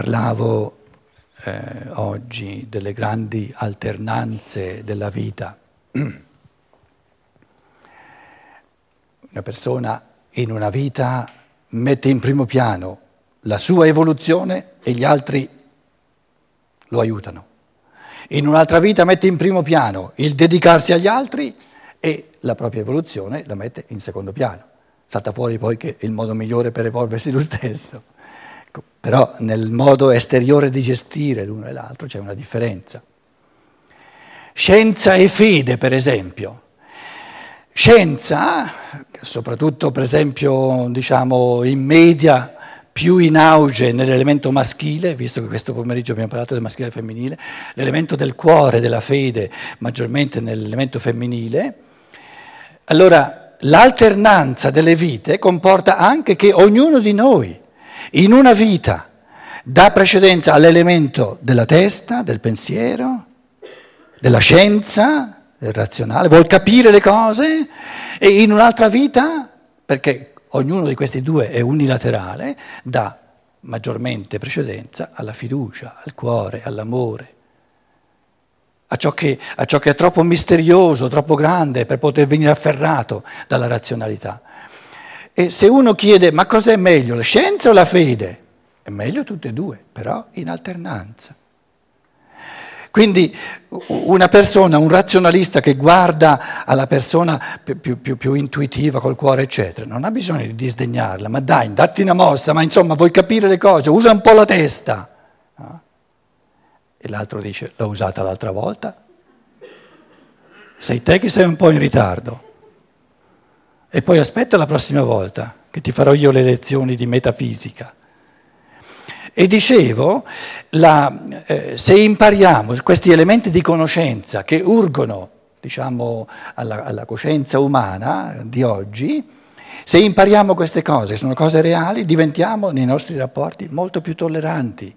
Parlavo eh, oggi delle grandi alternanze della vita. Una persona in una vita mette in primo piano la sua evoluzione e gli altri lo aiutano. In un'altra vita mette in primo piano il dedicarsi agli altri e la propria evoluzione la mette in secondo piano. Salta fuori poi che è il modo migliore per evolversi lui stesso. Però nel modo esteriore di gestire l'uno e l'altro c'è una differenza. Scienza e fede, per esempio. Scienza, soprattutto per esempio diciamo in media, più in auge nell'elemento maschile, visto che questo pomeriggio abbiamo parlato del maschile e femminile, l'elemento del cuore, della fede, maggiormente nell'elemento femminile. Allora, l'alternanza delle vite comporta anche che ognuno di noi in una vita dà precedenza all'elemento della testa, del pensiero, della scienza, del razionale, vuol capire le cose e in un'altra vita, perché ognuno di questi due è unilaterale, dà maggiormente precedenza alla fiducia, al cuore, all'amore, a ciò, che, a ciò che è troppo misterioso, troppo grande per poter venire afferrato dalla razionalità. E se uno chiede ma cos'è meglio, la scienza o la fede? È meglio tutte e due, però in alternanza. Quindi una persona, un razionalista che guarda alla persona più, più, più, intuitiva, col cuore, eccetera, non ha bisogno di disdegnarla, ma dai, datti una mossa, ma insomma vuoi capire le cose, usa un po' la testa. No? E l'altro dice, l'ho usata l'altra volta. Sei te che sei un po' in ritardo. E poi aspetta la prossima volta che ti farò io le lezioni di metafisica. E dicevo, la, eh, se impariamo questi elementi di conoscenza che urgono diciamo, alla, alla coscienza umana di oggi, se impariamo queste cose, che sono cose reali, diventiamo nei nostri rapporti molto più tolleranti.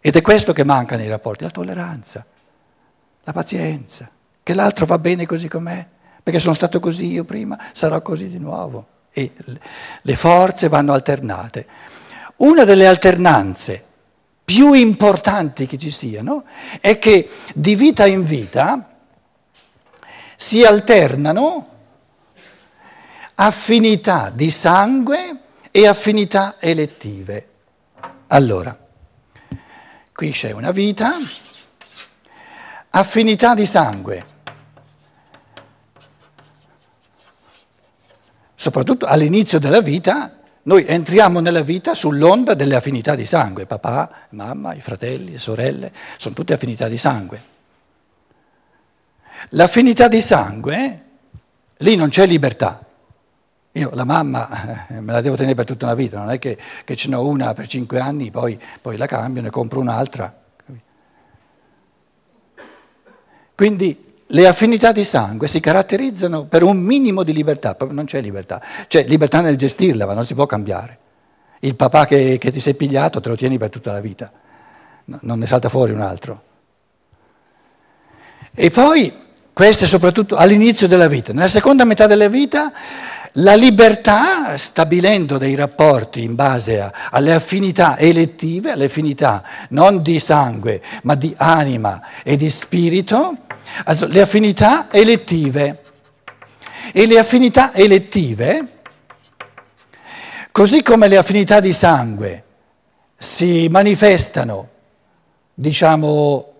Ed è questo che manca nei rapporti, la tolleranza, la pazienza, che l'altro va bene così com'è perché sono stato così io prima, sarò così di nuovo. E le forze vanno alternate. Una delle alternanze più importanti che ci siano è che di vita in vita si alternano affinità di sangue e affinità elettive. Allora, qui c'è una vita, affinità di sangue. Soprattutto all'inizio della vita, noi entriamo nella vita sull'onda delle affinità di sangue, papà, mamma, i fratelli, le sorelle, sono tutte affinità di sangue. L'affinità di sangue, lì non c'è libertà. Io la mamma eh, me la devo tenere per tutta una vita, non è che, che ce n'ho una per cinque anni, poi, poi la cambio, ne compro un'altra. Quindi le affinità di sangue si caratterizzano per un minimo di libertà, non c'è libertà, c'è libertà nel gestirla, ma non si può cambiare. Il papà che, che ti sei pigliato te lo tieni per tutta la vita, non ne salta fuori un altro. E poi, questo è soprattutto all'inizio della vita. Nella seconda metà della vita, la libertà, stabilendo dei rapporti in base a, alle affinità elettive, alle affinità non di sangue, ma di anima e di spirito, le affinità elettive. E le affinità elettive, così come le affinità di sangue si manifestano, diciamo,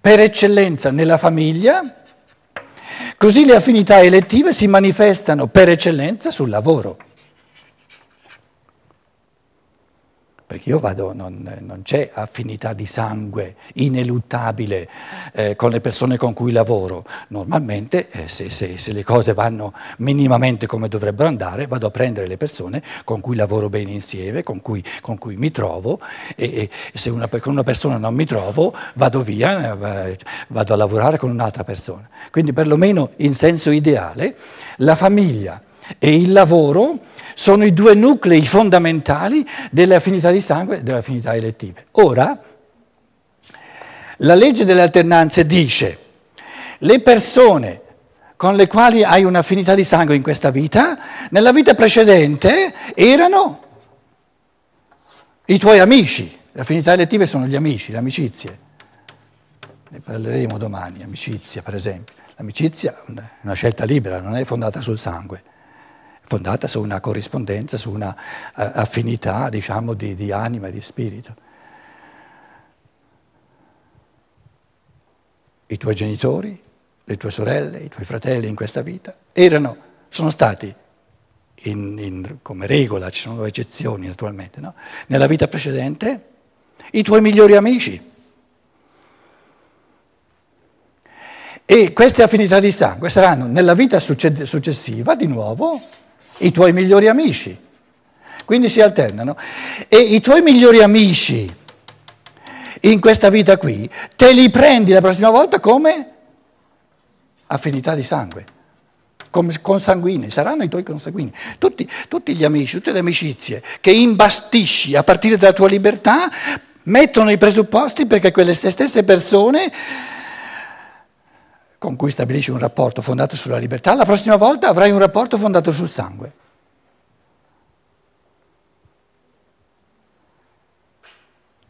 per eccellenza nella famiglia, così le affinità elettive si manifestano per eccellenza sul lavoro. Perché io vado, non, non, c'è affinità di sangue ineluttabile eh, con le persone con cui lavoro. Normalmente, eh, se, se, se, le cose vanno minimamente come dovrebbero andare, vado a prendere le persone con cui lavoro bene insieme, con cui, con cui mi trovo e, e, se una, con una persona non mi trovo, vado via, eh, vado a lavorare con un'altra persona. Quindi perlomeno in senso ideale, la famiglia e il lavoro sono i due nuclei fondamentali delle affinità di sangue e delle affinità elettive. Ora, la legge delle alternanze dice le persone con le quali hai un'affinità di sangue in questa vita, nella vita precedente erano i tuoi amici, Le affinità elettive sono gli amici, le amicizie. Ne parleremo domani, amicizia per esempio. L'amicizia è una scelta libera, non è fondata sul sangue, fondata su una corrispondenza, su una uh, affinità, diciamo, di, di anima e di spirito. I tuoi genitori, le tue sorelle, i tuoi fratelli in questa vita erano, sono stati, in, in, come regola, ci sono eccezioni naturalmente, no? nella vita precedente, i tuoi migliori amici. E queste affinità di sangue saranno nella vita successiva di nuovo i tuoi migliori amici. Quindi si alternano. E i tuoi migliori amici in questa vita qui te li prendi la prossima volta come affinità di sangue, come consanguinei, saranno i tuoi consanguinei. Tutti, tutti gli amici, tutte le amicizie che imbastisci a partire dalla tua libertà mettono i presupposti perché quelle stesse persone con cui stabilisci un rapporto fondato sulla libertà, la prossima volta avrai un rapporto fondato sul sangue.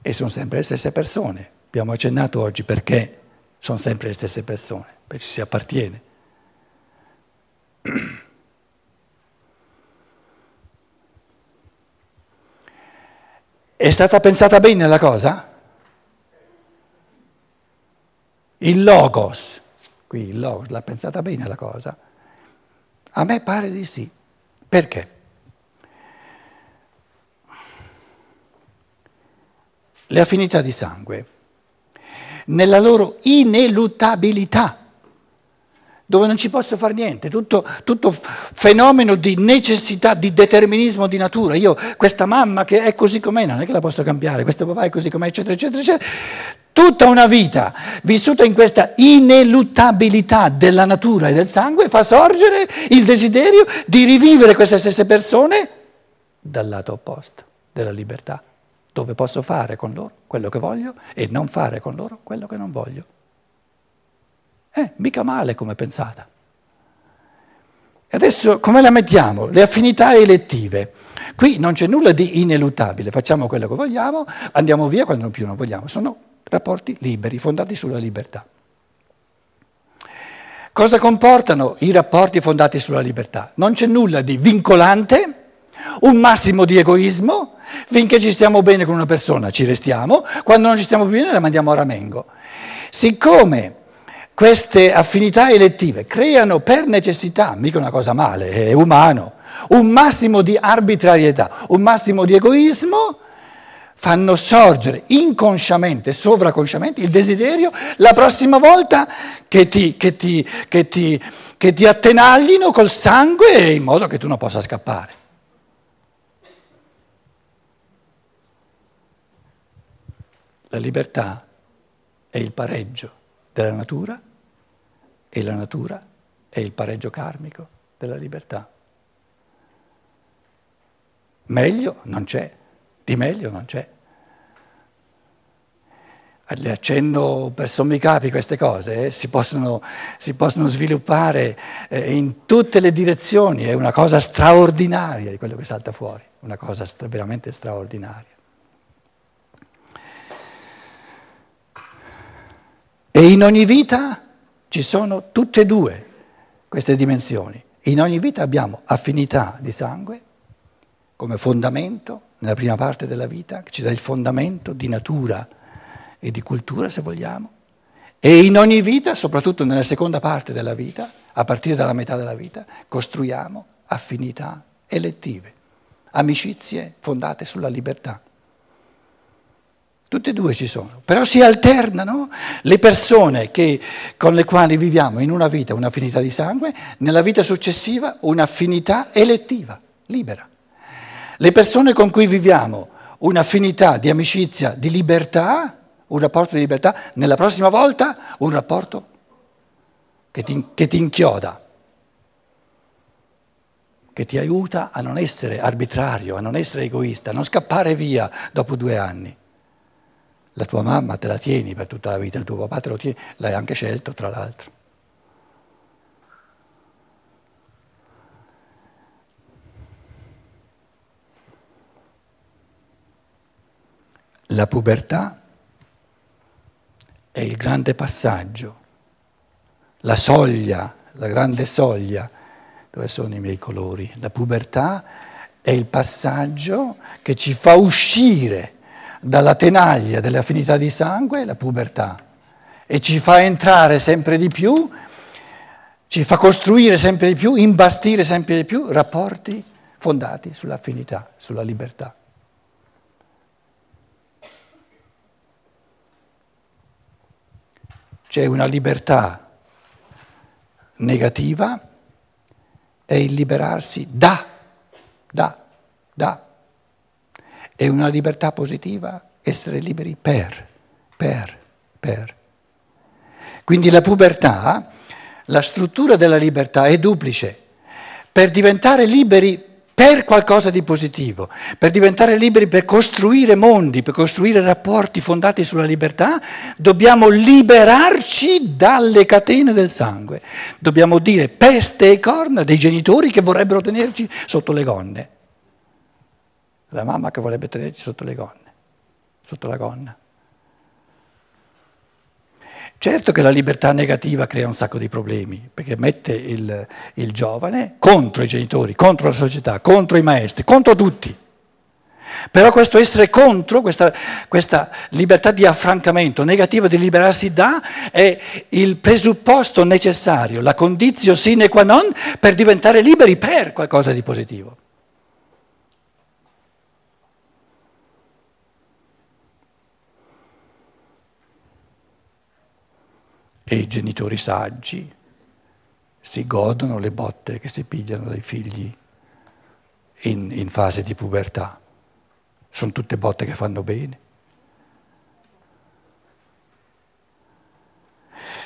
E sono sempre le stesse persone. Abbiamo accennato oggi perché sono sempre le stesse persone, perché si appartiene. È stata pensata bene la cosa? Il logos qui il logos, l'ha pensata bene la cosa? A me pare di sì. Perché? Le affinità di sangue, nella loro ineluttabilità, dove non ci posso fare niente, tutto, tutto, fenomeno di necessità, di determinismo di natura. Io, questa mamma che è così com'è, non è che la posso cambiare, questo papà è così com'è, eccetera, eccetera, eccetera tutta una vita vissuta in questa ineluttabilità della natura e del sangue fa sorgere il desiderio di rivivere queste stesse persone dal lato opposto della libertà, dove posso fare con loro quello che voglio e non fare con loro quello che non voglio. Eh, mica male come pensata. E adesso come la mettiamo? Le affinità elettive. Qui non c'è nulla di ineluttabile, facciamo quello che vogliamo, andiamo via quando più non vogliamo, sono rapporti liberi, fondati sulla libertà. Cosa comportano i rapporti fondati sulla libertà? Non c'è nulla di vincolante, un massimo di egoismo, finché ci stiamo bene con una persona ci restiamo, quando non ci stiamo bene la mandiamo a ramengo. Siccome queste affinità elettive creano per necessità, mica una cosa male, è umano, un massimo di arbitrarietà, un massimo di egoismo, fanno sorgere inconsciamente, sovraconsciamente il desiderio la prossima volta che ti, che ti, che ti, che ti attenaglino col sangue in modo che tu non possa scappare. La libertà è il pareggio della natura e la natura è il pareggio karmico della libertà. Meglio non c'è, di meglio non c'è. Le accenno per sommi capi queste cose, eh, si, possono, si, possono, sviluppare eh, in tutte le direzioni, è una cosa straordinaria di quello che salta fuori, una cosa stra- veramente straordinaria. E in ogni vita ci sono tutte e due queste dimensioni. In ogni vita abbiamo affinità di sangue come fondamento, nella prima parte della vita, che ci dà il fondamento di natura e di cultura, se vogliamo, e in ogni vita, soprattutto nella seconda parte della vita, a partire dalla metà della vita, costruiamo affinità elettive, amicizie fondate sulla libertà. Tutte e due ci sono, però si alternano le persone che, con le quali viviamo in una vita un'affinità di sangue, nella vita successiva un'affinità elettiva, libera. Le persone con cui viviamo un'affinità di amicizia, di libertà, un rapporto di libertà, nella prossima volta un rapporto che ti, che ti inchioda, che ti aiuta a non essere arbitrario, a non essere egoista, a non scappare via dopo due anni. La tua mamma te la tieni per tutta la vita, il tuo papà te lo tieni, l'hai anche scelto tra l'altro. La pubertà è il grande passaggio, la soglia, la grande soglia. Dove sono i miei colori? La pubertà è il passaggio che ci fa uscire dalla tenaglia delle affinità di sangue, la pubertà, e ci fa entrare sempre di più, ci fa costruire sempre di più, imbastire sempre di più rapporti fondati sull'affinità, sulla libertà. C'è una libertà negativa, è il liberarsi da, da, da. E una libertà positiva, essere liberi per, per, per. Quindi la pubertà, la struttura della libertà è duplice. Per diventare liberi per qualcosa di positivo, per diventare liberi, per costruire mondi, per costruire rapporti fondati sulla libertà, dobbiamo liberarci dalle catene del sangue. Dobbiamo dire peste e corna dei genitori che vorrebbero tenerci sotto le gonne. La mamma che vorrebbe tenerci sotto le gonne, sotto la gonna. Certo che la libertà negativa crea un sacco di problemi, perché mette il, il, giovane contro i genitori, contro la società, contro i maestri, contro tutti. Però questo essere contro, questa, questa libertà di affrancamento negativa di liberarsi da, è il presupposto necessario, la condizio sine qua non per diventare liberi per qualcosa di positivo. E i genitori saggi si godono le botte che si pigliano dai figli in, in fase di pubertà. Sono tutte botte che fanno bene.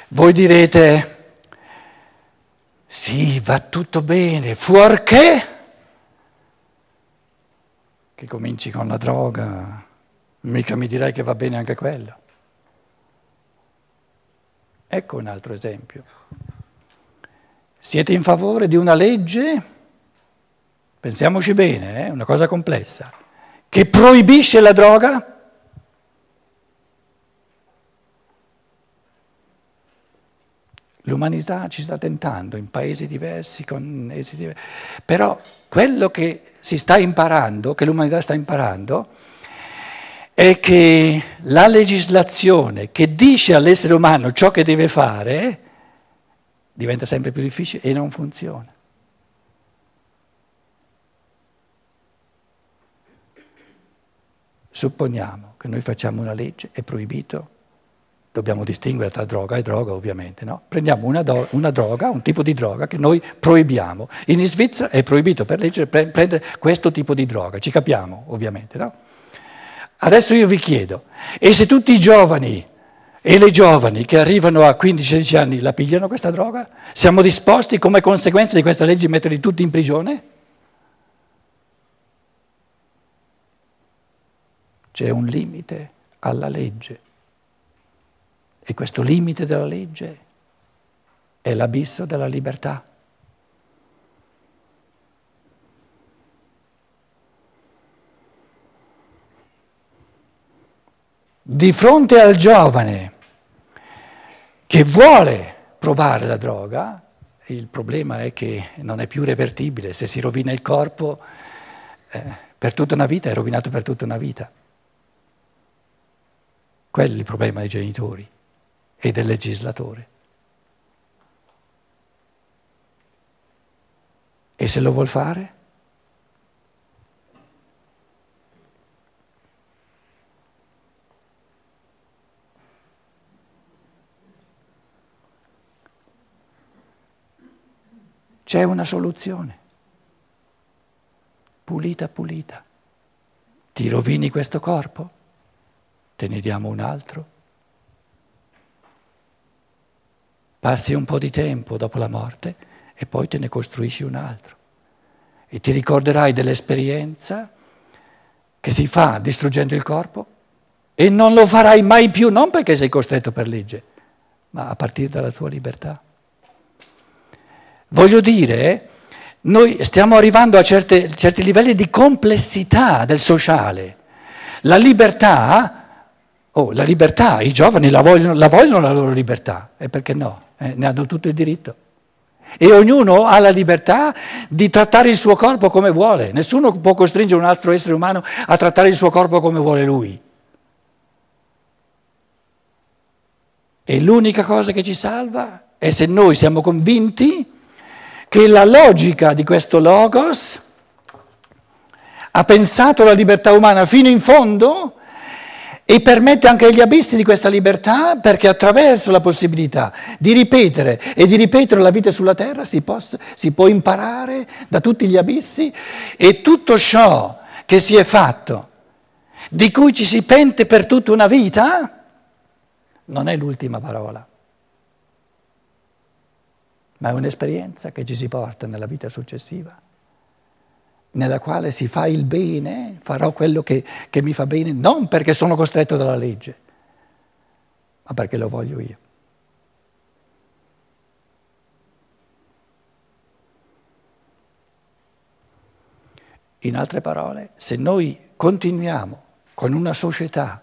Voi direte, sì, va tutto bene, fuorché che cominci con la droga, mica mi direi che va bene anche quello. Ecco un altro esempio. Siete in favore di una legge, pensiamoci bene, è eh, una cosa complessa, che proibisce la droga? L'umanità ci sta tentando in paesi diversi, con esiti diversi, però quello che si sta imparando, che l'umanità sta imparando, è che la legislazione che dice all'essere umano ciò che deve fare diventa sempre più difficile e non funziona. Supponiamo che noi facciamo una legge, è proibito, dobbiamo distinguere tra droga e droga ovviamente, no? Prendiamo una, do- una, droga, un tipo di droga che noi proibiamo. In Svizzera è proibito per legge prendere questo tipo di droga, ci capiamo ovviamente, no? Adesso io vi chiedo, e se tutti i giovani e le giovani che arrivano a 15-16 anni la pigliano questa droga? Siamo disposti come conseguenza di questa legge a metterli tutti in prigione? C'è un limite alla legge e questo limite della legge è l'abisso della libertà. Di fronte al giovane che vuole provare la droga, il problema è che non è più revertibile, se si rovina il corpo eh, per tutta una vita è rovinato per tutta una vita. Quello è il problema dei genitori e del legislatore. E se lo vuol fare? C'è una soluzione. Pulita, pulita. Ti rovini questo corpo? Te ne diamo un altro. Passi un po' di tempo dopo la morte e poi te ne costruisci un altro. E ti ricorderai dell'esperienza che si fa distruggendo il corpo e non lo farai mai più, non perché sei costretto per legge, ma a partire dalla tua libertà. Voglio dire, noi stiamo arrivando a certe, certi livelli di complessità del sociale. La libertà Oh, la libertà, i giovani la vogliono la, vogliono la loro libertà, e perché no? Eh, ne hanno tutto il diritto. E ognuno ha la libertà di trattare il suo corpo come vuole, nessuno può costringere un altro essere umano a trattare il suo corpo come vuole lui. E l'unica cosa che ci salva è se noi siamo convinti che la logica di questo logos ha pensato la libertà umana fino in fondo e permette anche agli abissi di questa libertà perché attraverso la possibilità di ripetere e di ripetere la vita sulla terra si, possa, si può imparare da tutti gli abissi e tutto ciò che si è fatto, di cui ci si pente per tutta una vita, non è l'ultima parola, ma è un'esperienza che ci si porta nella vita successiva nella quale si fa il bene, farò quello che, che mi fa bene, non perché sono costretto dalla legge, ma perché lo voglio io. In altre parole, se noi continuiamo con una società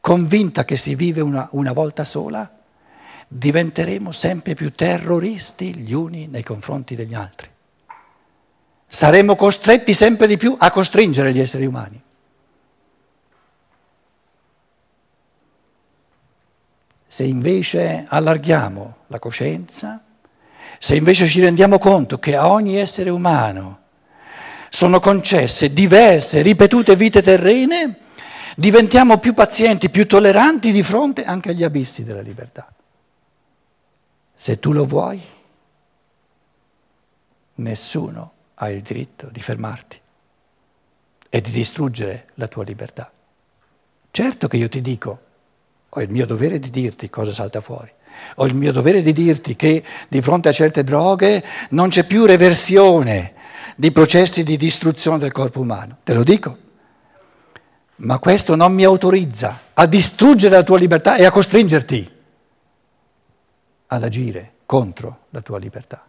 convinta che si vive una, una, volta sola, diventeremo sempre più terroristi gli uni nei confronti degli altri saremo costretti sempre di più a costringere gli esseri umani. Se invece allarghiamo la coscienza, se invece ci rendiamo conto che a ogni essere umano sono concesse diverse, ripetute vite terrene, diventiamo più pazienti, più tolleranti di fronte anche agli abissi della libertà. Se tu lo vuoi, nessuno hai il diritto di fermarti e di distruggere la tua libertà. Certo che io ti dico, ho il mio dovere di dirti cosa salta fuori, ho il mio dovere di dirti che di fronte a certe droghe non c'è più reversione di processi di distruzione del corpo umano, te lo dico. Ma questo non mi autorizza a distruggere la tua libertà e a costringerti ad agire contro la tua libertà.